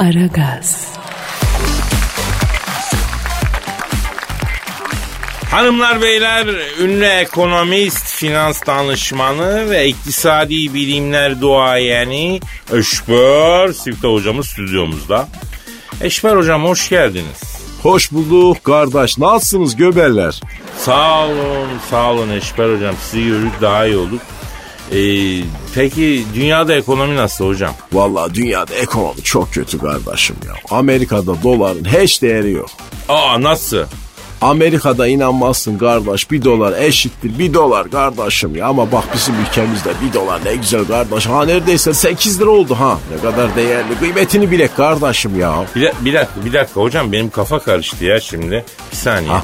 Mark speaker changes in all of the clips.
Speaker 1: Aragaz,
Speaker 2: Hanımlar beyler ünlü ekonomist, finans danışmanı ve iktisadi bilimler duayeni Eşber Sifte hocamız stüdyomuzda. Eşber hocam hoş geldiniz.
Speaker 3: Hoş bulduk kardeş. Nasılsınız göberler?
Speaker 2: Sağ olun, sağ olun Eşber hocam. Sizi gördük daha iyi olduk. Ee, peki dünyada ekonomi nasıl hocam?
Speaker 3: Vallahi dünyada ekonomi çok kötü kardeşim ya. Amerika'da doların hiç değeri yok.
Speaker 2: Aa nasıl?
Speaker 3: Amerika'da inanmazsın kardeş bir dolar eşittir bir dolar kardeşim ya ama bak bizim ülkemizde bir dolar ne güzel kardeş ha neredeyse 8 lira oldu ha ne kadar değerli kıymetini bilek kardeşim ya.
Speaker 2: Bir, bir dakika, bir dakika hocam benim kafa karıştı ya şimdi. Bir saniye.
Speaker 3: Ha,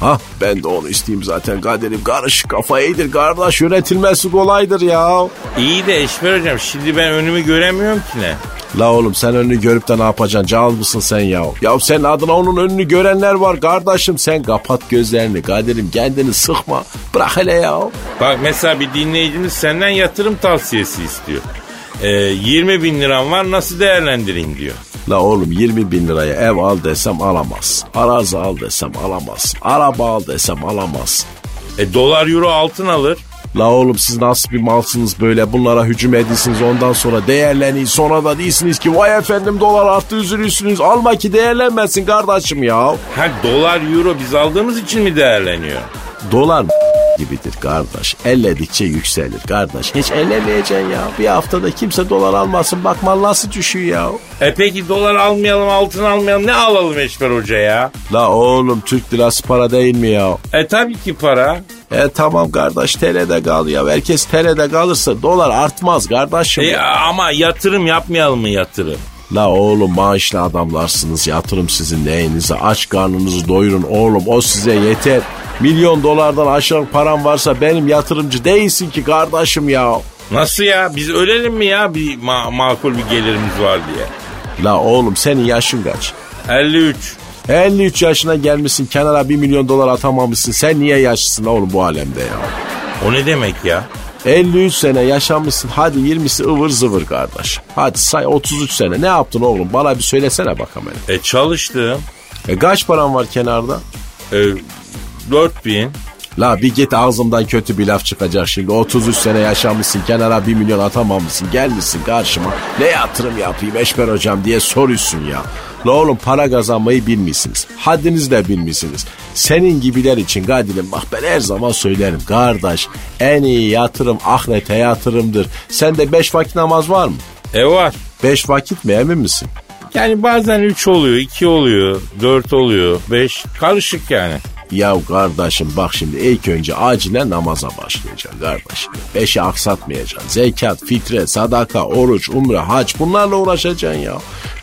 Speaker 3: ha ben de onu isteyeyim zaten kaderim karışık kafa iyidir kardeş yönetilmesi kolaydır ya.
Speaker 2: İyi de Eşber hocam şimdi ben önümü göremiyorum ki ne?
Speaker 3: La oğlum sen önünü görüp de ne yapacaksın? Cahil mısın sen ya? Ya senin adına onun önünü görenler var kardeşim. Sen kapat gözlerini kaderim kendini sıkma. Bırak hele ya.
Speaker 2: Bak mesela bir dinleyicimiz senden yatırım tavsiyesi istiyor. Ee, 20 bin liram var nasıl değerlendireyim diyor.
Speaker 3: La oğlum 20 bin liraya ev al desem alamazsın. Arazi al desem alamazsın. Araba al desem alamazsın.
Speaker 2: E dolar euro altın alır.
Speaker 3: La oğlum siz nasıl bir malsınız böyle bunlara hücum ediyorsunuz ondan sonra değerlenin sonra da değilsiniz ki vay efendim dolar arttı üzülürsünüz alma ki değerlenmesin kardeşim ya.
Speaker 2: Ha dolar euro biz aldığımız için mi değerleniyor?
Speaker 3: Dolar gibidir kardeş. Elledikçe yükselir kardeş. Hiç ellemeyeceksin ya. Bir haftada kimse dolar almasın. Bak mal nasıl düşüyor ya.
Speaker 2: E peki dolar almayalım altın almayalım ne alalım Eşber Hoca ya?
Speaker 3: La oğlum Türk lirası para değil mi ya?
Speaker 2: E tabii ki para.
Speaker 3: E tamam kardeş TL'de kal ya. Herkes TL'de kalırsa dolar artmaz kardeşim.
Speaker 2: E,
Speaker 3: ya.
Speaker 2: ama yatırım yapmayalım mı yatırım?
Speaker 3: La oğlum maaşlı adamlarsınız. Yatırım sizin neyinize. Aç karnınızı doyurun oğlum. O size yeter. Milyon dolardan aşağı param varsa benim yatırımcı değilsin ki kardeşim ya.
Speaker 2: Nasıl ya biz ölelim mi ya bir ma- makul bir gelirimiz var diye.
Speaker 3: La oğlum senin yaşın kaç?
Speaker 2: 53.
Speaker 3: 53 yaşına gelmişsin kenara 1 milyon dolar atamamışsın. Sen niye yaşlısın oğlum bu alemde ya?
Speaker 2: O ne demek ya?
Speaker 3: 53 sene yaşamışsın hadi 20'si ıvır zıvır kardeş. Hadi say 33 sene ne yaptın oğlum bana bir söylesene bakalım.
Speaker 2: E çalıştım.
Speaker 3: E kaç paran var kenarda?
Speaker 2: E, 4000.
Speaker 3: La bir git ağzımdan kötü bir laf çıkacak şimdi. 33 sene yaşamışsın kenara 1 milyon atamamışsın. Gelmişsin karşıma ne yatırım yapayım Eşber hocam diye soruyorsun ya. La oğlum para kazanmayı bilmişsiniz. Haddinizi de bilmişsiniz. Senin gibiler için Kadir'im bak ben her zaman söylerim. Kardeş en iyi yatırım ahirete yatırımdır. Sende 5 vakit namaz var mı?
Speaker 2: E var.
Speaker 3: 5 vakit mi emin misin?
Speaker 2: Yani bazen 3 oluyor, 2 oluyor, 4 oluyor, 5 karışık yani.
Speaker 3: Ya kardeşim bak şimdi ilk önce acilen namaza başlayacaksın kardeşim. Beşi aksatmayacaksın. Zekat, fitre, sadaka, oruç, umre, hac bunlarla uğraşacaksın ya.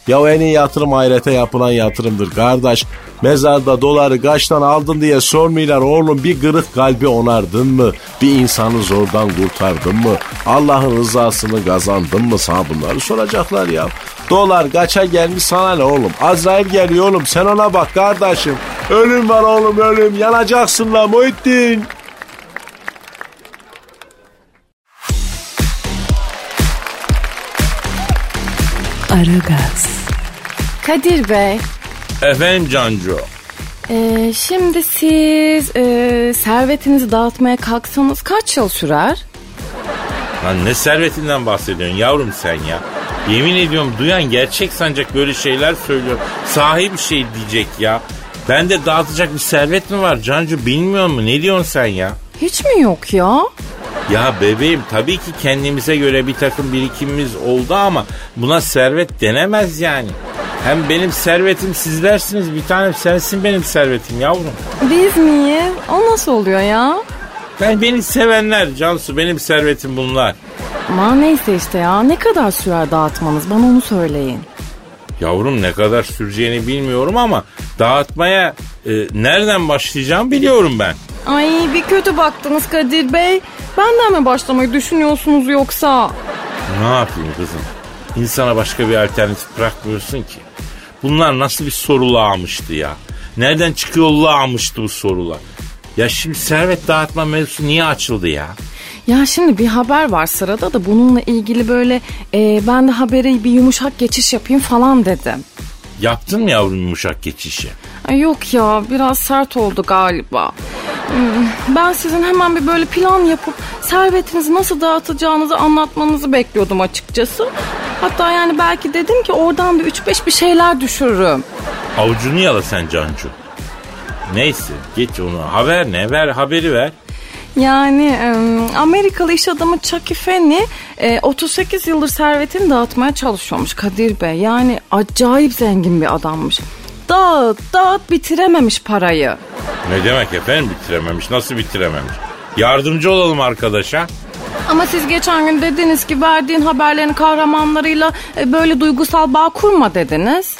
Speaker 3: Ya en iyi yatırım ahirete yapılan yatırımdır kardeş. Mezarda doları kaçtan aldın diye sormuyorlar oğlum bir kırık kalbi onardın mı? Bir insanı zordan kurtardın mı? Allah'ın rızasını kazandın mı? Sana bunları soracaklar ya. Dolar kaça gelmiş sana ne oğlum? Azrail geliyor oğlum sen ona bak kardeşim. Ölüm var oğlum ölüm yanacaksın la Muhittin.
Speaker 1: Aragaz,
Speaker 4: Kadir Bey,
Speaker 2: Efendim Cancu.
Speaker 4: e, şimdi siz e, servetinizi dağıtmaya kalksanız kaç yıl sürer?
Speaker 2: Lan ne servetinden bahsediyorsun yavrum sen ya? Yemin ediyorum duyan gerçek sancak böyle şeyler söylüyor. Sahi bir şey diyecek ya. Bende dağıtacak bir servet mi var Cancu bilmiyor mu? Ne diyorsun sen ya?
Speaker 4: Hiç mi yok ya?
Speaker 2: Ya bebeğim tabii ki kendimize göre bir takım birikimimiz oldu ama buna servet denemez yani. Hem benim servetim sizlersiniz bir tanem sensin benim servetim yavrum.
Speaker 4: Biz miyiz? O nasıl oluyor ya?
Speaker 2: Ben beni sevenler Cansu benim servetim bunlar.
Speaker 4: Ama neyse işte ya ne kadar sürer dağıtmanız bana onu söyleyin.
Speaker 2: Yavrum ne kadar süreceğini bilmiyorum ama dağıtmaya e, nereden başlayacağım biliyorum ben.
Speaker 4: Ay bir kötü baktınız Kadir Bey. Benden mi başlamayı düşünüyorsunuz yoksa?
Speaker 2: Ne yapayım kızım? İnsana başka bir alternatif bırakmıyorsun ki. Bunlar nasıl bir sorulağmıştı ya? Nereden çıkıyor lağmıştı bu sorular? Ya şimdi servet dağıtma mevzusu niye açıldı ya?
Speaker 4: Ya şimdi bir haber var sırada da bununla ilgili böyle e, ben de habere bir yumuşak geçiş yapayım falan dedim.
Speaker 2: Yaptın mı yavrum yumuşak geçişi?
Speaker 4: Ay yok ya biraz sert oldu galiba. Hmm, Ben sizin hemen bir böyle plan yapıp servetinizi nasıl dağıtacağınızı anlatmanızı bekliyordum açıkçası. Hatta yani belki dedim ki oradan da 3-5 bir şeyler düşürürüm.
Speaker 2: Avucunu yala sen Cancu. Neyse geç onu. Haber ne? Ver haberi ver.
Speaker 4: Yani e, Amerikalı iş adamı Chucky Finney e, 38 yıldır servetini dağıtmaya çalışıyormuş Kadir Bey. Yani acayip zengin bir adammış. Dağıt dağıt bitirememiş parayı.
Speaker 2: Ne demek efendim bitirememiş? Nasıl bitirememiş? Yardımcı olalım arkadaşa.
Speaker 4: Ama siz geçen gün dediniz ki verdiğin haberlerin kahramanlarıyla e, böyle duygusal bağ kurma dediniz.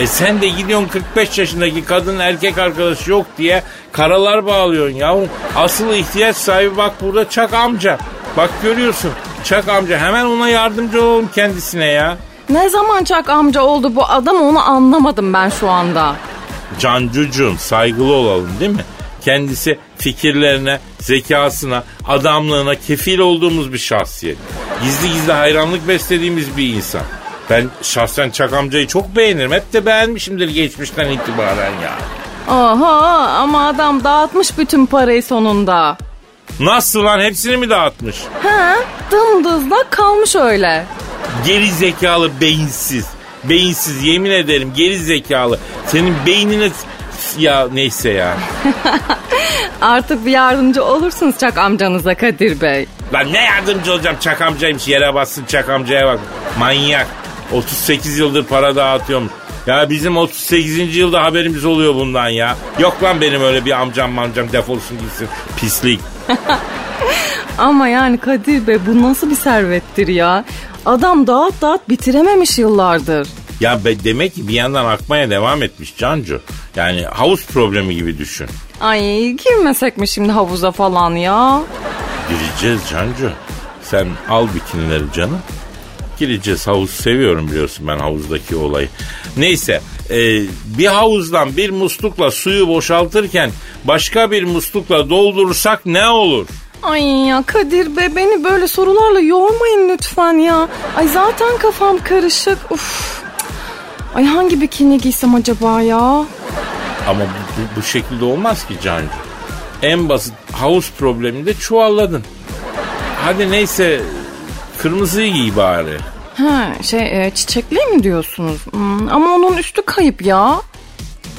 Speaker 2: E sen de gidiyorsun 45 yaşındaki kadın erkek arkadaşı yok diye karalar bağlıyorsun yavrum. Asıl ihtiyaç sahibi bak burada Çak amca. Bak görüyorsun Çak amca hemen ona yardımcı olalım kendisine ya.
Speaker 4: Ne zaman Çak amca oldu bu adam onu anlamadım ben şu anda.
Speaker 2: Cancucuğum saygılı olalım değil mi? Kendisi fikirlerine, zekasına, adamlığına kefil olduğumuz bir şahsiyet. Gizli gizli hayranlık beslediğimiz bir insan. Ben şahsen Çak amcayı çok beğenirim. Hep de beğenmişimdir geçmişten itibaren ya.
Speaker 4: Oha ama adam dağıtmış bütün parayı sonunda.
Speaker 2: Nasıl lan hepsini mi dağıtmış?
Speaker 4: Ha, dımdızlak kalmış öyle.
Speaker 2: Geri zekalı beyinsiz. Beyinsiz yemin ederim geri zekalı. Senin beynine ya neyse ya.
Speaker 4: Artık bir yardımcı olursunuz Çak amcanıza Kadir Bey.
Speaker 2: Lan ne yardımcı olacağım çak amcaymış yere bassın çak amcaya bak. Manyak. 38 yıldır para dağıtıyorum. Ya bizim 38. yılda haberimiz oluyor bundan ya. Yok lan benim öyle bir amcam amcam defolsun gitsin. Pislik.
Speaker 4: Ama yani Kadir Bey bu nasıl bir servettir ya? Adam dağıt dağıt bitirememiş yıllardır.
Speaker 2: Ya be, demek ki bir yandan akmaya devam etmiş Cancu. Yani havuz problemi gibi düşün.
Speaker 4: Ay girmesek mi şimdi havuza falan ya?
Speaker 2: Gireceğiz Cancu. Sen al bikinileri canım. Gireceğiz havuz seviyorum biliyorsun ben havuzdaki olayı. Neyse e, bir havuzdan bir muslukla suyu boşaltırken başka bir muslukla doldurursak ne olur?
Speaker 4: Ay ya Kadir Bey beni böyle sorularla yormayın lütfen ya. Ay zaten kafam karışık. Uf. Ay hangi bikini giysem acaba ya?
Speaker 2: Ama bu, bu, bu şekilde olmaz ki Cancu. En basit havuz probleminde çuvalladın. Hadi neyse kırmızıyı giy bari.
Speaker 4: Ha şey e, çiçekli mi diyorsunuz? Hmm, ama onun üstü kayıp ya.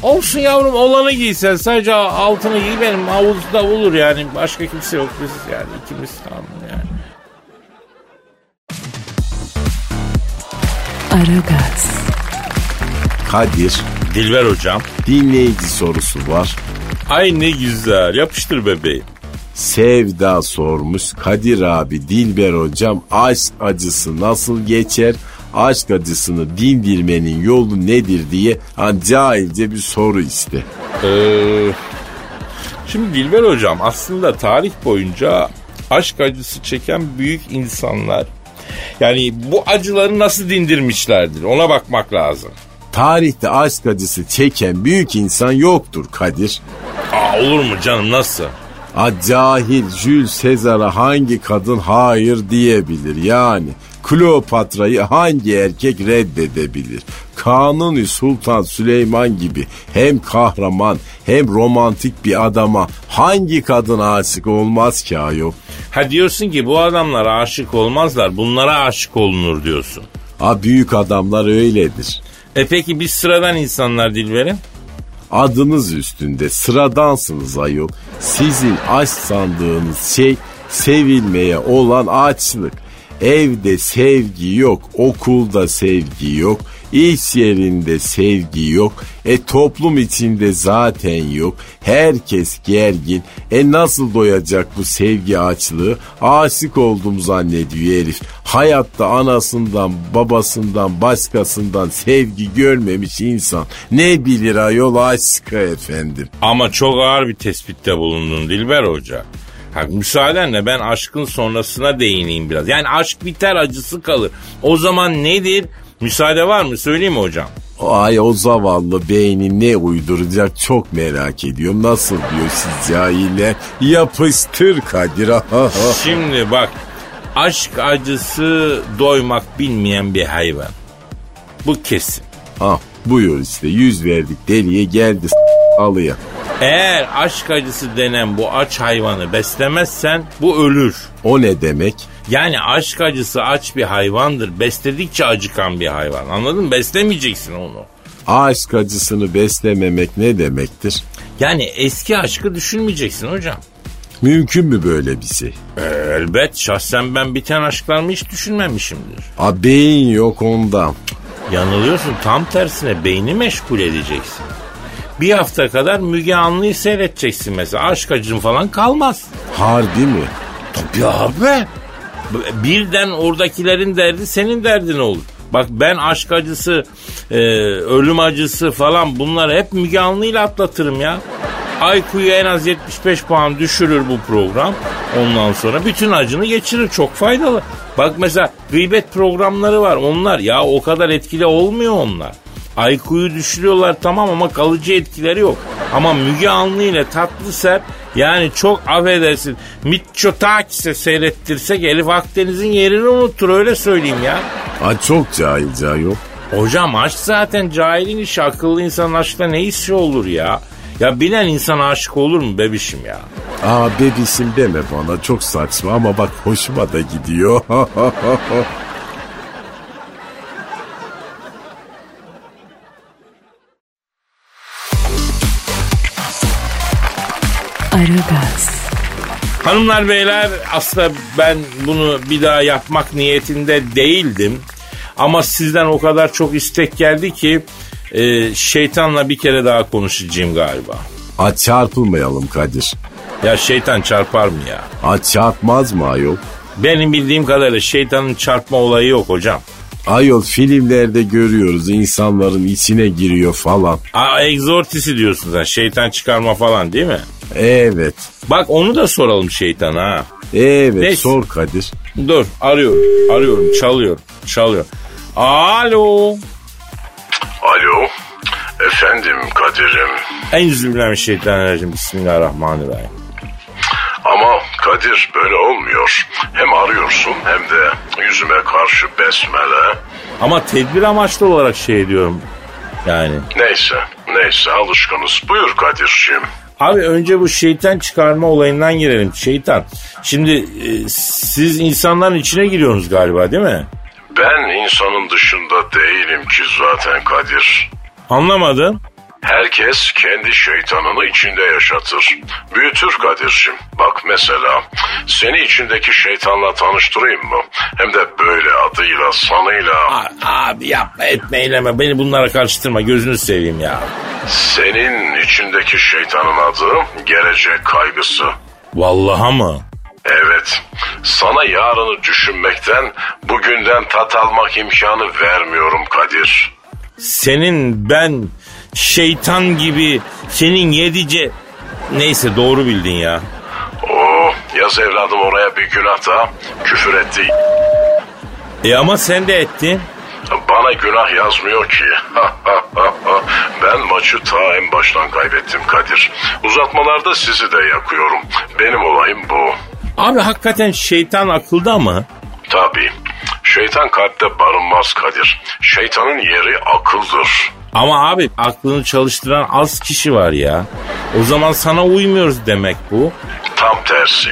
Speaker 2: Olsun yavrum olanı giysen sadece altını giy benim havuzda olur yani başka kimse yok biz yani ikimiz tamam yani.
Speaker 1: Aragaz,
Speaker 3: Kadir
Speaker 2: Dilber hocam.
Speaker 3: dinleyici sorusu var.
Speaker 2: Ay ne güzel yapıştır bebeğim.
Speaker 3: Sevda sormuş. Kadir abi Dilber hocam aşk acısı nasıl geçer? Aşk acısını dindirmenin yolu nedir diye hani cahilce bir soru iste.
Speaker 2: Ee, şimdi Dilber hocam aslında tarih boyunca aşk acısı çeken büyük insanlar yani bu acıları nasıl dindirmişlerdir ona bakmak lazım.
Speaker 3: Tarihte aşk acısı çeken büyük insan yoktur Kadir.
Speaker 2: Aa, olur mu canım nasıl?
Speaker 3: A cahil Jules Sezar'a hangi kadın hayır diyebilir yani? Kleopatra'yı hangi erkek reddedebilir? Kanuni Sultan Süleyman gibi hem kahraman hem romantik bir adama hangi kadın aşık olmaz ki ayol?
Speaker 2: Ha diyorsun ki bu adamlara aşık olmazlar bunlara aşık olunur diyorsun.
Speaker 3: A büyük adamlar öyledir.
Speaker 2: E peki biz sıradan insanlar Dilber'im?
Speaker 3: Adınız üstünde sıradansınız ayol. Sizin aşk sandığınız şey sevilmeye olan açlık. Evde sevgi yok, okulda sevgi yok, iş yerinde sevgi yok, e toplum içinde zaten yok. Herkes gergin. E nasıl doyacak bu sevgi açlığı? Aşık oldum zannediyor herif. Hayatta anasından, babasından, başkasından sevgi görmemiş insan. Ne bilir ayol aşkı efendim.
Speaker 2: Ama çok ağır bir tespitte bulundun Dilber Hoca. Ha, müsaadenle ben aşkın sonrasına değineyim biraz. Yani aşk biter acısı kalır. O zaman nedir? Müsaade var mı? Söyleyeyim mi hocam?
Speaker 3: Ay o zavallı beyni ne uyduracak çok merak ediyorum. Nasıl diyor siz cahiller? Yapıştır Kadir.
Speaker 2: Şimdi bak aşk acısı doymak bilmeyen bir hayvan. Bu kesin.
Speaker 3: ha, buyur işte yüz verdik deliye geldi alıya.
Speaker 2: Eğer aşk acısı denen bu aç hayvanı beslemezsen bu ölür.
Speaker 3: O ne demek?
Speaker 2: Yani aşk acısı aç bir hayvandır. Besledikçe acıkan bir hayvan. Anladın mı? Beslemeyeceksin onu.
Speaker 3: Aşk acısını beslememek ne demektir?
Speaker 2: Yani eski aşkı düşünmeyeceksin hocam.
Speaker 3: Mümkün mü böyle bir şey?
Speaker 2: Ee, elbet şahsen ben biten aşklarımı hiç düşünmemişimdir.
Speaker 3: A beyin yok ondan.
Speaker 2: Yanılıyorsun tam tersine beyni meşgul edeceksin. Bir hafta kadar Müge Anlı'yı seyredeceksin mesela. Aşk acın falan kalmaz.
Speaker 3: Harbi mi?
Speaker 2: Tabii abi. Birden oradakilerin derdi senin derdin olur. Bak ben aşk acısı, e, ölüm acısı falan bunları hep Müge Anlı'yla atlatırım ya. IQ'yu en az 75 puan düşürür bu program. Ondan sonra bütün acını geçirir. Çok faydalı. Bak mesela gıybet programları var. Onlar ya o kadar etkili olmuyor onlar. IQ'yu düşürüyorlar tamam ama kalıcı etkileri yok. Ama Müge Anlı ile Tatlı Ser yani çok affedersin Mitsotakis'e seyrettirsek Elif Akdeniz'in yerini unutur öyle söyleyeyim ya.
Speaker 3: A çok cahil cahil.
Speaker 2: Hocam aşk zaten cahilin işi akıllı insanın aşkta ne işi olur ya. Ya bilen insan aşık olur mu bebişim ya?
Speaker 3: Aa bebisim deme bana çok saçma ama bak hoşuma da gidiyor.
Speaker 2: Hanımlar beyler aslında ben bunu bir daha yapmak niyetinde değildim. Ama sizden o kadar çok istek geldi ki e, şeytanla bir kere daha konuşacağım galiba.
Speaker 3: A çarpılmayalım Kadir.
Speaker 2: Ya şeytan çarpar mı ya?
Speaker 3: A çarpmaz mı ayol?
Speaker 2: Benim bildiğim kadarıyla şeytanın çarpma olayı yok hocam.
Speaker 3: Ayol filmlerde görüyoruz insanların içine giriyor falan.
Speaker 2: Aa, egzortisi diyorsun sen şeytan çıkarma falan değil mi?
Speaker 3: Evet.
Speaker 2: Bak onu da soralım şeytana ha.
Speaker 3: Evet
Speaker 2: Neyse.
Speaker 3: sor Kadir.
Speaker 2: Dur arıyorum arıyorum çalıyor çalıyor. Alo.
Speaker 5: Alo. Efendim Kadir'im.
Speaker 2: En üzülen şeytanirracim Bismillahirrahmanirrahim.
Speaker 5: Ama Kadir böyle olmuyor. Hem arıyorsun hem de yüzüme karşı besmele.
Speaker 2: Ama tedbir amaçlı olarak şey diyorum. Yani.
Speaker 5: Neyse, neyse alışkınız. Buyur Kadir'ciğim.
Speaker 2: Abi önce bu şeytan çıkarma olayından girelim. Şeytan. Şimdi e, siz insanların içine giriyorsunuz galiba değil mi?
Speaker 5: Ben insanın dışında değilim ki zaten Kadir.
Speaker 2: Anlamadım.
Speaker 5: Herkes kendi şeytanını içinde yaşatır. Büyütür Kadir'cim. Bak mesela seni içindeki şeytanla tanıştırayım mı? Hem de böyle adıyla sanıyla.
Speaker 2: A- abi yapma etme eyleme beni bunlara karıştırma gözünü seveyim ya.
Speaker 5: Senin içindeki şeytanın adı gelecek kaygısı.
Speaker 2: Vallaha mı?
Speaker 5: Evet, sana yarını düşünmekten, bugünden tat almak imkanı vermiyorum Kadir.
Speaker 2: Senin ben şeytan gibi senin yedice... Neyse doğru bildin ya.
Speaker 5: Oo, yaz evladım oraya bir günah da küfür etti.
Speaker 2: E ama sen de ettin.
Speaker 5: Bana günah yazmıyor ki. ben maçı ta en baştan kaybettim Kadir. Uzatmalarda sizi de yakıyorum. Benim olayım bu.
Speaker 2: Abi hakikaten şeytan akılda mı?
Speaker 5: Tabii. Şeytan kalpte barınmaz Kadir. Şeytanın yeri akıldır.
Speaker 2: Ama abi aklını çalıştıran az kişi var ya. O zaman sana uymuyoruz demek bu.
Speaker 5: Tam tersi.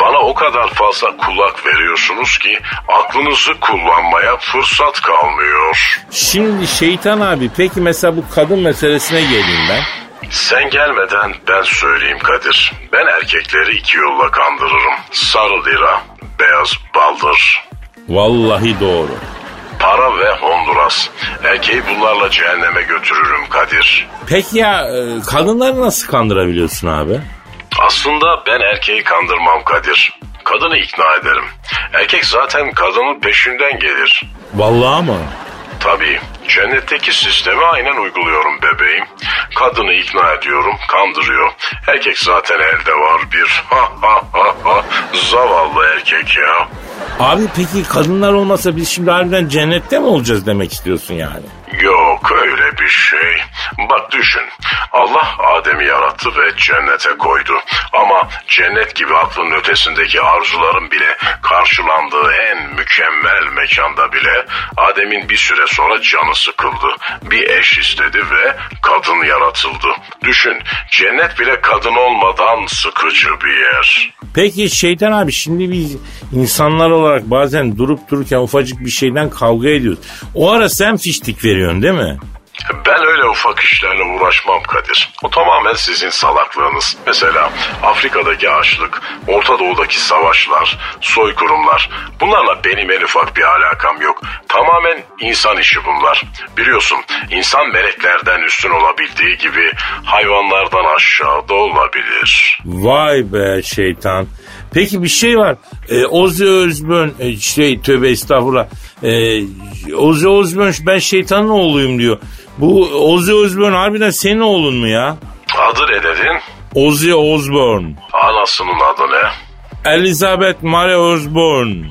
Speaker 5: Bana o kadar fazla kulak veriyorsunuz ki aklınızı kullanmaya fırsat kalmıyor.
Speaker 2: Şimdi şeytan abi peki mesela bu kadın meselesine geleyim ben.
Speaker 5: Sen gelmeden ben söyleyeyim Kadir. Ben erkekleri iki yolla kandırırım. Sarı lira, beyaz baldır.
Speaker 2: Vallahi doğru.
Speaker 5: Para ve Honduras. Erkeği bunlarla cehenneme götürürüm Kadir.
Speaker 2: Peki ya e, kadınları nasıl kandırabiliyorsun abi?
Speaker 5: Aslında ben erkeği kandırmam Kadir. Kadını ikna ederim. Erkek zaten kadının peşinden gelir.
Speaker 2: Vallahi mı?
Speaker 5: Tabii. Cennetteki sistemi aynen uyguluyorum bebeğim. Kadını ikna ediyorum, kandırıyor. Erkek zaten elde var bir. Ha ha ha ha. Zavallı erkek ya.
Speaker 2: Abi peki kadınlar olmasa biz şimdi harbiden cennette mi olacağız demek istiyorsun yani?
Speaker 5: Yok öyle şey. Bak düşün. Allah Adem'i yarattı ve cennete koydu. Ama cennet gibi aklın ötesindeki arzuların bile karşılandığı en mükemmel mekanda bile Adem'in bir süre sonra canı sıkıldı. Bir eş istedi ve kadın yaratıldı. Düşün cennet bile kadın olmadan sıkıcı bir yer.
Speaker 2: Peki şeytan abi şimdi biz insanlar olarak bazen durup dururken ufacık bir şeyden kavga ediyoruz. O ara sen fiştik veriyorsun değil mi?
Speaker 5: Ben öyle ufak işlerle uğraşmam Kadir. O tamamen sizin salaklığınız. Mesela Afrika'daki açlık, Orta Doğu'daki savaşlar, soykırımlar. Bunlarla benim en ufak bir alakam yok. Tamamen insan işi bunlar. Biliyorsun insan meleklerden üstün olabildiği gibi hayvanlardan aşağıda olabilir.
Speaker 2: Vay be şeytan. Peki bir şey var. Ee, Ozzy Özbön e, şey tövbe estağfurullah. Ee, Ozzy Özbön ben şeytanın oğluyum diyor. Bu Ozzy Özbön harbiden senin oğlun mu ya?
Speaker 5: Adı ne dedin?
Speaker 2: Ozzy Osbourne.
Speaker 5: Anasının adı ne?
Speaker 2: Elizabeth Marie Osbourne.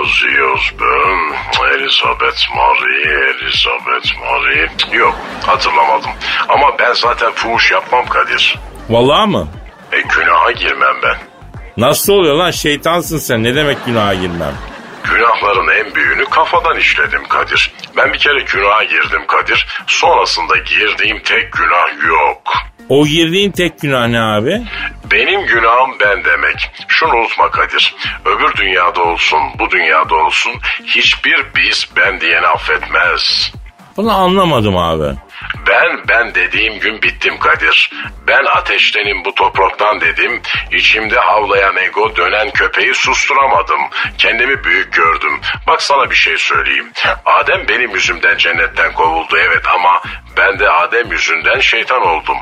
Speaker 5: Ozzy Osbourne, Elizabeth Marie, Elizabeth Marie. Yok hatırlamadım. Ama ben zaten fuhuş yapmam Kadir.
Speaker 2: Vallahi mı?
Speaker 5: E günaha girmem ben.
Speaker 2: Nasıl oluyor lan şeytansın sen ne demek günaha girmem?
Speaker 5: Günahların en büyüğünü kafadan işledim Kadir. Ben bir kere günaha girdim Kadir. Sonrasında girdiğim tek günah yok.
Speaker 2: O girdiğin tek günah ne abi?
Speaker 5: Benim günahım ben demek. Şunu unutma Kadir. Öbür dünyada olsun, bu dünyada olsun hiçbir biz ben diyeni affetmez.
Speaker 2: Bunu anlamadım abi.
Speaker 5: Ben ben dediğim gün bittim Kadir. Ben ateştenim bu topraktan dedim. İçimde havlayan ego dönen köpeği susturamadım. Kendimi büyük gördüm. Bak sana bir şey söyleyeyim. Adem benim yüzümden cennetten kovuldu evet ama ben de Adem yüzünden şeytan oldum.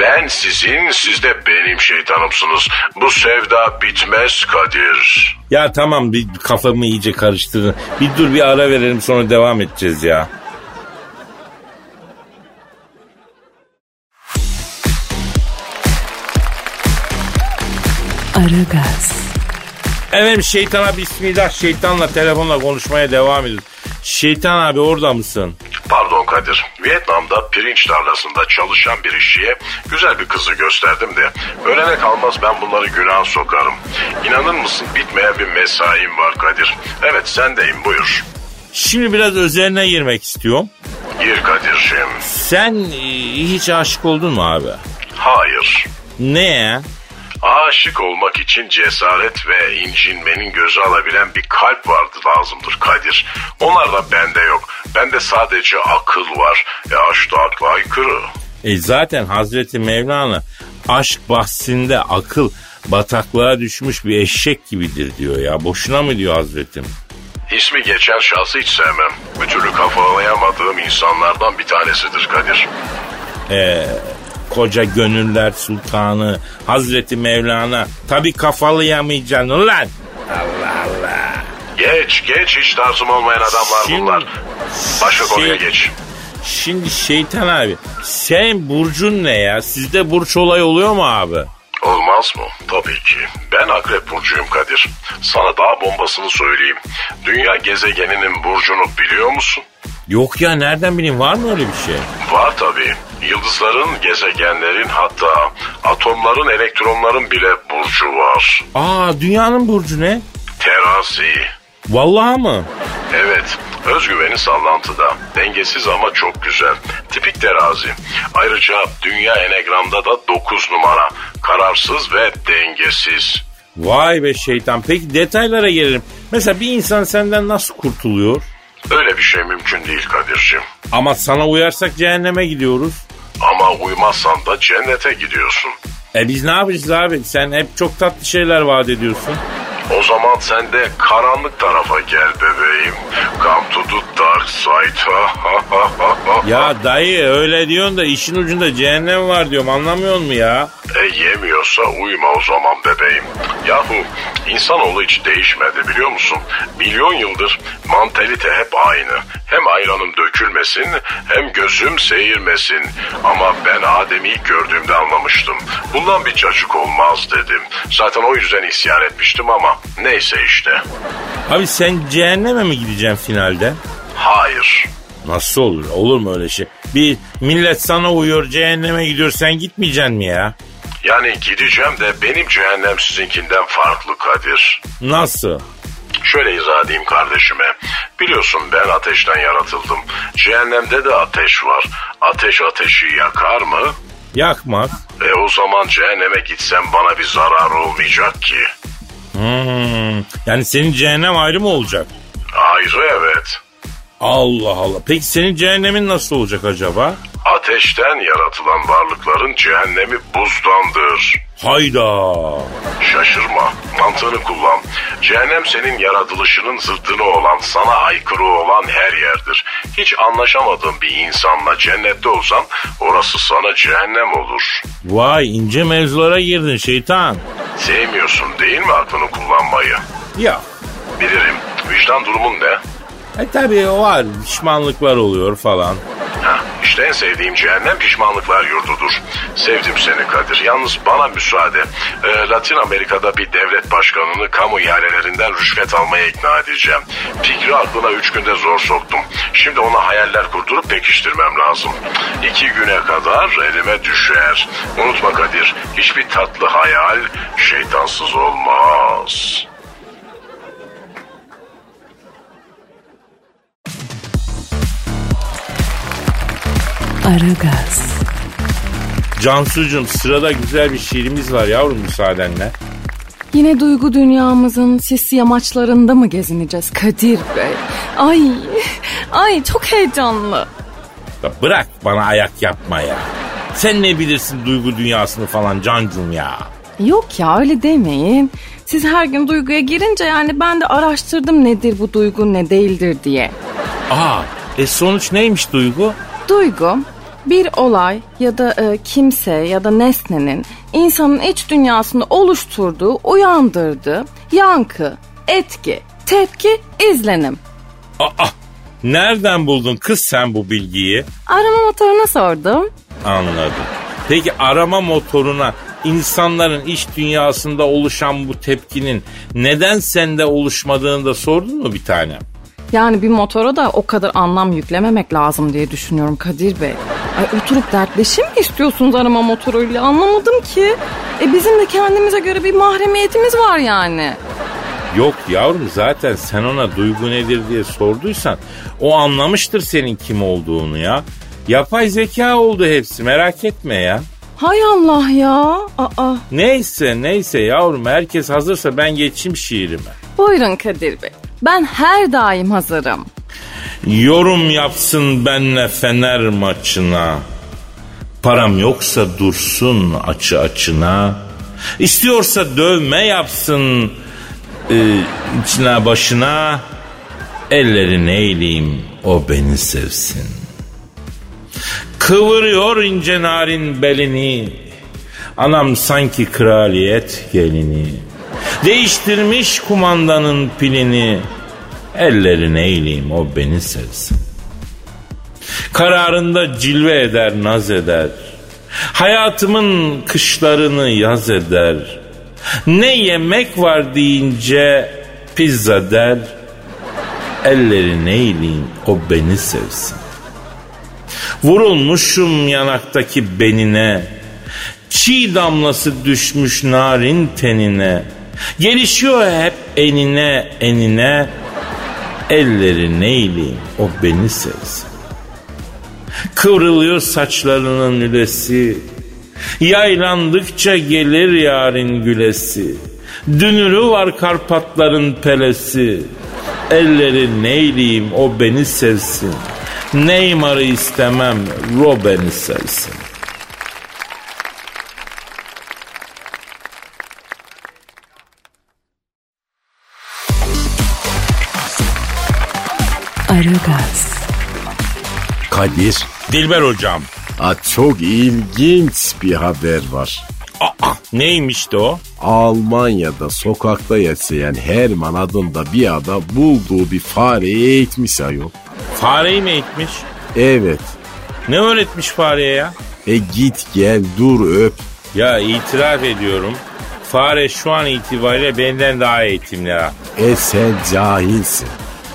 Speaker 5: Ben sizin, siz de benim şeytanımsınız. Bu sevda bitmez Kadir.
Speaker 2: Ya tamam bir kafamı iyice karıştırdın. Bir dur bir ara verelim sonra devam edeceğiz ya.
Speaker 1: Aragaz,
Speaker 2: Efendim şeytana bismillah şeytanla telefonla konuşmaya devam ediyoruz. Şeytan abi orada mısın?
Speaker 5: Pardon Kadir. Vietnam'da pirinç tarlasında çalışan bir işçiye güzel bir kızı gösterdim de ölene kalmaz ben bunları günah sokarım. İnanır mısın bitmeyen bir mesaim var Kadir. Evet sendeyim buyur.
Speaker 2: Şimdi biraz özeline girmek istiyorum.
Speaker 5: Gir Kadir'cim.
Speaker 2: Sen e, hiç aşık oldun mu abi?
Speaker 5: Hayır.
Speaker 2: Neye?
Speaker 5: Aşık olmak için cesaret ve incinmenin gözü alabilen bir kalp vardı lazımdır Kadir. Onlar da bende yok. Bende sadece akıl var. E aşk da akla aykırı.
Speaker 2: E zaten Hazreti Mevlana aşk bahsinde akıl bataklığa düşmüş bir eşek gibidir diyor ya. Boşuna mı diyor Hazretim?
Speaker 5: İsmi geçen şahsı hiç sevmem. Bir türlü kafalayamadığım insanlardan bir tanesidir Kadir.
Speaker 2: E, koca gönüller sultanı Hazreti Mevlana tabi kafalayamayacaksın ulan. Allah Allah.
Speaker 5: Geç geç hiç tarzım olmayan adamlar
Speaker 2: Şimdi-
Speaker 5: bunlar. Başka
Speaker 2: Şey-
Speaker 5: konuya geç.
Speaker 2: Şimdi şeytan abi sen burcun ne ya? Sizde burç olay oluyor mu abi?
Speaker 5: Olmaz mı? Tabii ki. Ben Akrep Burcu'yum Kadir. Sana daha bombasını söyleyeyim. Dünya gezegeninin burcunu biliyor musun?
Speaker 2: Yok ya nereden bileyim var mı öyle bir şey?
Speaker 5: Var tabii. Yıldızların, gezegenlerin hatta atomların, elektronların bile burcu var.
Speaker 2: Aa dünyanın burcu ne?
Speaker 5: Terazi.
Speaker 2: Vallahi mı?
Speaker 5: Evet, özgüveni sallantıda. Dengesiz ama çok güzel. Tipik terazi. Ayrıca dünya enegramda da 9 numara. Kararsız ve dengesiz.
Speaker 2: Vay be şeytan. Peki detaylara gelelim. Mesela bir insan senden nasıl kurtuluyor?
Speaker 5: Öyle bir şey mümkün değil Kadir'cim.
Speaker 2: Ama sana uyarsak cehenneme gidiyoruz.
Speaker 5: Ama uymazsan da cennete gidiyorsun.
Speaker 2: E biz ne yapacağız abi? Sen hep çok tatlı şeyler vaat ediyorsun.
Speaker 5: O zaman sen de karanlık tarafa gel bebeğim. Come to the dark side.
Speaker 2: Ya dayı öyle diyorsun da işin ucunda cehennem var diyorum anlamıyor musun ya?
Speaker 5: E yemiyorsa uyma o zaman bebeğim. Yahu insanoğlu hiç değişmedi biliyor musun? Milyon yıldır mantalite hep aynı. Hem ayranım dökülmesin hem gözüm seyirmesin. Ama ben Adem'i ilk gördüğümde anlamıştım. Bundan bir cacık olmaz dedim. Zaten o yüzden isyan etmiştim ama neyse işte.
Speaker 2: Abi sen cehenneme mi gideceksin finalde?
Speaker 5: Hayır.
Speaker 2: Nasıl olur? Olur mu öyle şey? Bir millet sana uyuyor cehenneme gidiyor sen gitmeyeceksin mi ya?
Speaker 5: Yani gideceğim de benim cehennem sizinkinden farklı Kadir.
Speaker 2: Nasıl?
Speaker 5: Şöyle izah edeyim kardeşime. Biliyorsun ben ateşten yaratıldım. Cehennemde de ateş var. Ateş ateşi yakar mı?
Speaker 2: Yakmaz.
Speaker 5: E o zaman cehenneme gitsem bana bir zarar olmayacak ki.
Speaker 2: Hmm. Yani senin cehennem ayrı mı olacak?
Speaker 5: Ayrı evet.
Speaker 2: Allah Allah. Peki senin cehennemin nasıl olacak acaba?
Speaker 5: Ateşten yaratılan varlıkların cehennemi buzdandır.
Speaker 2: Hayda.
Speaker 5: Şaşırma, mantığını kullan. Cehennem senin yaratılışının zıttını olan, sana aykırı olan her yerdir. Hiç anlaşamadığın bir insanla cennette olsan orası sana cehennem olur.
Speaker 2: Vay ince mevzulara girdin şeytan.
Speaker 5: Sevmiyorsun değil mi aklını kullanmayı?
Speaker 2: Ya.
Speaker 5: Bilirim. Vicdan durumun ne?
Speaker 2: E tabi var pişmanlıklar oluyor falan.
Speaker 5: İşte en sevdiğim cehennem pişmanlıklar yurdudur. Sevdim seni Kadir. Yalnız bana müsaade. Ee, Latin Amerika'da bir devlet başkanını kamu ihalelerinden rüşvet almaya ikna edeceğim. Fikri aklına üç günde zor soktum. Şimdi ona hayaller kurdurup pekiştirmem lazım. İki güne kadar elime düşer. Unutma Kadir, hiçbir tatlı hayal şeytansız olmaz.
Speaker 1: Aragaz,
Speaker 2: Cansucuğum sırada güzel bir şiirimiz var yavrum müsaadenle.
Speaker 4: Yine duygu dünyamızın sisli yamaçlarında mı gezineceğiz Kadir Bey? Ay, ay çok heyecanlı.
Speaker 2: Ya bırak bana ayak yapma ya. Sen ne bilirsin duygu dünyasını falan cancum ya.
Speaker 4: Yok ya öyle demeyin. Siz her gün duyguya girince yani ben de araştırdım nedir bu duygu ne değildir diye.
Speaker 2: Aa e sonuç neymiş duygu?
Speaker 4: Duygu bir olay ya da e, kimse ya da nesnenin insanın iç dünyasında oluşturduğu, uyandırdığı yankı, etki, tepki, izlenim.
Speaker 2: Aa nereden buldun kız sen bu bilgiyi?
Speaker 4: Arama motoruna sordum.
Speaker 2: Anladım. Peki arama motoruna insanların iç dünyasında oluşan bu tepkinin neden sende oluşmadığını da sordun mu bir tane?
Speaker 4: Yani bir motora da o kadar anlam yüklememek lazım diye düşünüyorum Kadir Bey. Ay oturup dertleşim mi istiyorsunuz arama motoruyla anlamadım ki. E bizim de kendimize göre bir mahremiyetimiz var yani.
Speaker 2: Yok yavrum zaten sen ona duygu nedir diye sorduysan o anlamıştır senin kim olduğunu ya. Yapay zeka oldu hepsi merak etme ya.
Speaker 4: Hay Allah ya. Aa,
Speaker 2: Neyse neyse yavrum herkes hazırsa ben geçeyim şiirime.
Speaker 4: buyurun Kadir Bey. Ben her daim hazırım.
Speaker 2: Yorum yapsın benle Fener maçına. Param yoksa dursun açı açına. İstiyorsa dövme yapsın e, içine başına. Ellerini eğleyeyim o beni sevsin. Kıvırıyor ince narin belini. Anam sanki kraliyet gelini. Değiştirmiş kumandanın pilini. Ellerini eğleyeyim o beni sevsin. Kararında cilve eder naz eder. Hayatımın kışlarını yaz eder. Ne yemek var deyince pizza der. Ellerini eğleyeyim o beni sevsin. Vurulmuşum yanaktaki benine. Çiğ damlası düşmüş narin tenine. Gelişiyor hep enine enine. Elleri neyleyim o beni sevsin. Kıvrılıyor saçlarının ülesi. Yaylandıkça gelir yarın gülesi. Dünürü var Karpatların pelesi. Elleri neyleyim o beni sevsin. Neymar'ı istemem Ro beni sevsin.
Speaker 3: Kadir.
Speaker 2: Dilber hocam.
Speaker 3: Ha, çok ilginç bir haber var.
Speaker 2: Aa, neymişti o?
Speaker 3: Almanya'da sokakta yaşayan Herman adında bir adam bulduğu bir fareyi eğitmiş ayol.
Speaker 2: Fareyi mi eğitmiş?
Speaker 3: Evet.
Speaker 2: Ne öğretmiş fareye ya?
Speaker 3: E git gel dur öp.
Speaker 2: Ya itiraf ediyorum. Fare şu an itibariyle benden daha eğitimli ha.
Speaker 3: E sen cahilsin.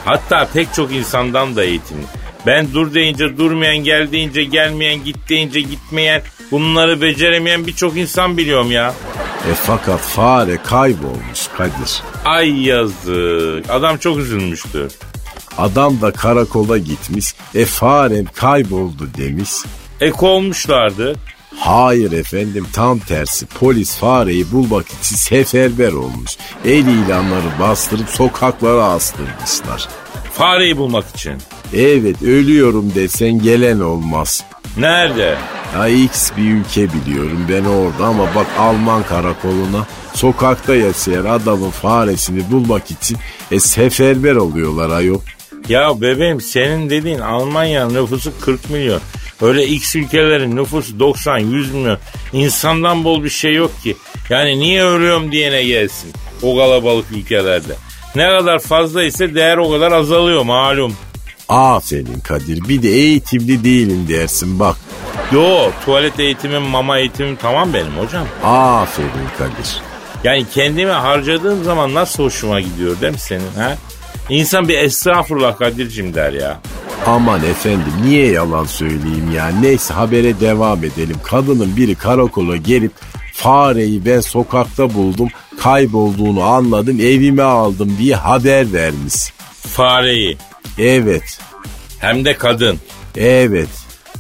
Speaker 2: Hatta pek çok insandan da eğitimli. Ben dur deyince durmayan, gel deyince gelmeyen, git deyince gitmeyen, bunları beceremeyen birçok insan biliyorum ya.
Speaker 3: E fakat fare kaybolmuş Kadir.
Speaker 2: Ay yazık. Adam çok üzülmüştür.
Speaker 3: Adam da karakola gitmiş. E farem kayboldu demiş.
Speaker 2: E kovmuşlardı.
Speaker 3: Hayır efendim tam tersi polis fareyi bulmak için seferber olmuş. El ilanları bastırıp sokaklara astırmışlar.
Speaker 2: Fareyi bulmak için.
Speaker 3: Evet ölüyorum desen gelen olmaz.
Speaker 2: Nerede?
Speaker 3: Ya X bir ülke biliyorum ben orada ama bak Alman karakoluna sokakta yaşayan adamın faresini bulmak için e, seferber oluyorlar ayol.
Speaker 2: Ya bebeğim senin dediğin Almanya'nın nüfusu 40 milyon. Öyle X ülkelerin nüfusu 90-100 milyon. İnsandan bol bir şey yok ki. Yani niye ölüyorum diyene gelsin o kalabalık ülkelerde. Ne kadar fazla ise değer o kadar azalıyor malum.
Speaker 3: Aferin Kadir bir de eğitimli değilim dersin bak.
Speaker 2: Yo tuvalet eğitimim mama eğitimim tamam benim hocam.
Speaker 3: Aferin Kadir.
Speaker 2: Yani kendime harcadığım zaman nasıl hoşuma gidiyor değil mi senin ha? İnsan bir estağfurullah Kadir'cim der ya.
Speaker 3: Aman efendim niye yalan söyleyeyim ya. Neyse habere devam edelim. Kadının biri karakola gelip fareyi ben sokakta buldum kaybolduğunu anladım evime aldım diye haber vermiş.
Speaker 2: Fareyi.
Speaker 3: Evet.
Speaker 2: Hem de kadın.
Speaker 3: Evet.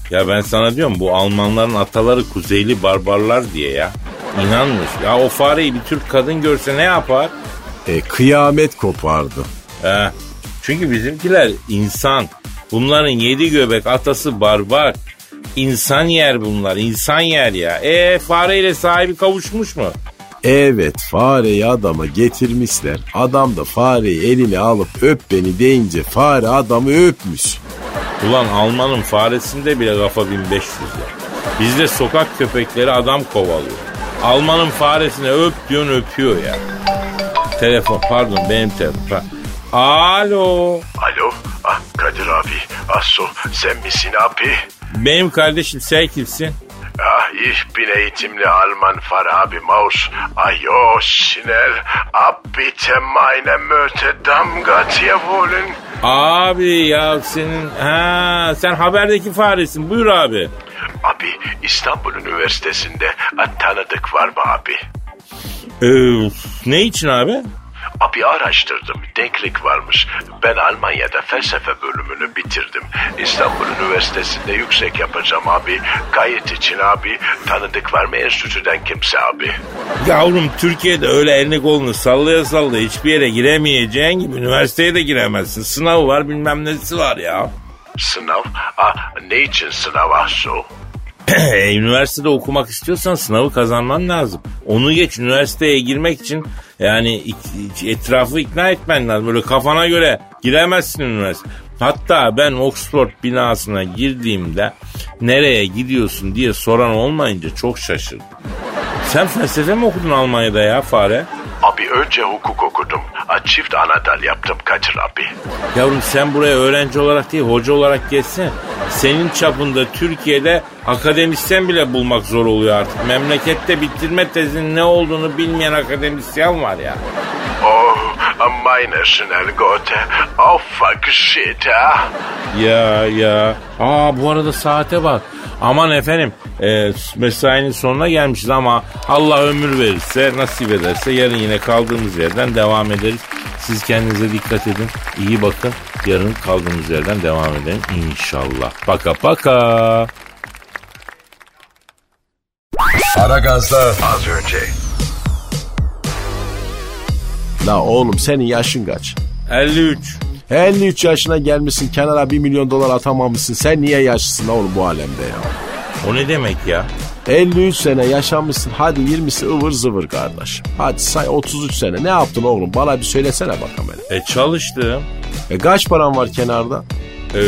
Speaker 2: Ya ben sana diyorum bu Almanların ataları kuzeyli barbarlar diye ya. İnanmıyorsun. Ya o fareyi bir Türk kadın görse ne yapar?
Speaker 3: E, kıyamet kopardı.
Speaker 2: He. Çünkü bizimkiler insan. Bunların yedi göbek atası barbar. İnsan yer bunlar. insan yer ya. E fareyle sahibi kavuşmuş mu?
Speaker 3: Evet fareyi adama getirmişler. Adam da fareyi eline alıp öp beni deyince fare adamı öpmüş.
Speaker 2: Ulan Alman'ın faresinde bile kafa 1500 ya. Bizde sokak köpekleri adam kovalıyor. Alman'ın faresine öp diyorsun öpüyor ya. Telefon pardon benim telefon. Alo.
Speaker 5: Alo, ah Kadir abi, Asso sen misin abi?
Speaker 2: Benim kardeşim sen kimsin?
Speaker 5: Ah, ich bin eğitimli Alman Farabi Maus. Ayo, schnell, ab bitte meine Möte Damgat wollen.
Speaker 2: Abi ya senin ha sen haberdeki faresin buyur abi.
Speaker 5: Abi İstanbul Üniversitesi'nde tanıdık var mı abi?
Speaker 2: Ee, ne için abi?
Speaker 5: Abi araştırdım. Denklik varmış. Ben Almanya'da felsefe bölümünü bitirdim. İstanbul Üniversitesi'nde yüksek yapacağım abi. Kayıt için abi. Tanıdık var mı enstitüden kimse abi?
Speaker 2: Yavrum Türkiye'de öyle elini kolunu sallaya sallaya hiçbir yere giremeyeceğin gibi üniversiteye de giremezsin. Sınavı var bilmem nesi var ya.
Speaker 5: Sınav? Ah, ne için sınav Asu?
Speaker 2: Üniversitede okumak istiyorsan sınavı kazanman lazım. Onu geç üniversiteye girmek için yani etrafı ikna etmen lazım. Böyle kafana göre giremezsin üniversite. Hatta ben Oxford binasına girdiğimde nereye gidiyorsun diye soran olmayınca çok şaşırdım. Sen felsefe mi okudun Almanya'da ya fare?
Speaker 5: Abi önce hukuk okudum. Çift anadal yaptım Kadir abi.
Speaker 2: Yavrum sen buraya öğrenci olarak değil hoca olarak gelsin. Senin çapında Türkiye'de akademisyen bile bulmak zor oluyor artık. Memlekette bitirme tezinin ne olduğunu bilmeyen akademisyen var ya.
Speaker 5: Oh, meine Schnellgote. Oh fuck shit ha.
Speaker 2: Ya ya. Aa bu arada saate bak. Aman efendim e, mesainin sonuna gelmişiz ama Allah ömür verirse nasip ederse yarın yine kaldığımız yerden devam ederiz. Siz kendinize dikkat edin. iyi bakın. Yarın kaldığımız yerden devam edelim inşallah. Paka paka.
Speaker 1: Ara gazda
Speaker 5: Az önce.
Speaker 3: La oğlum senin yaşın kaç?
Speaker 2: 53.
Speaker 3: 53 yaşına gelmişsin kenara 1 milyon dolar atamamışsın. Sen niye yaşlısın oğlum bu alemde ya?
Speaker 2: O ne demek ya?
Speaker 3: 53 sene yaşamışsın hadi 20'si ıvır zıvır kardeş. Hadi say 33 sene ne yaptın oğlum bana bir söylesene bakalım.
Speaker 2: E çalıştım.
Speaker 3: E kaç paran var kenarda?
Speaker 2: E,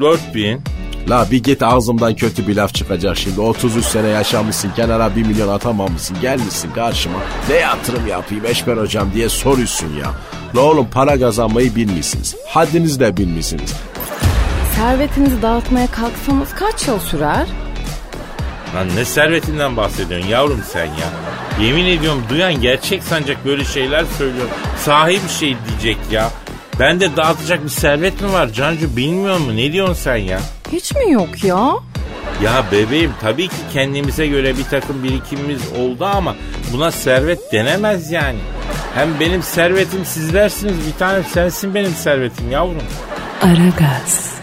Speaker 2: 4000.
Speaker 3: La bir git ağzımdan kötü bir laf çıkacak şimdi. 33 sene yaşamışsın kenara 1 milyon atamamışsın. Gelmişsin karşıma. Ne yatırım yapayım Eşber hocam diye soruyorsun ya. La oğlum para kazanmayı bilmişsiniz. Haddinizi de bilmişsiniz.
Speaker 4: Servetinizi dağıtmaya kalksanız kaç yıl sürer?
Speaker 2: Lan ne servetinden bahsediyorsun yavrum sen ya? Yemin ediyorum duyan gerçek sancak böyle şeyler söylüyor. Sahi bir şey diyecek ya. Bende dağıtacak bir servet mi var Cancu bilmiyor mu? Ne diyorsun sen ya?
Speaker 4: Hiç mi yok ya?
Speaker 2: Ya bebeğim tabii ki kendimize göre bir takım birikimimiz oldu ama buna servet denemez yani. Hem benim servetim sizlersiniz bir tanem sensin benim servetim yavrum.
Speaker 6: Aragaz.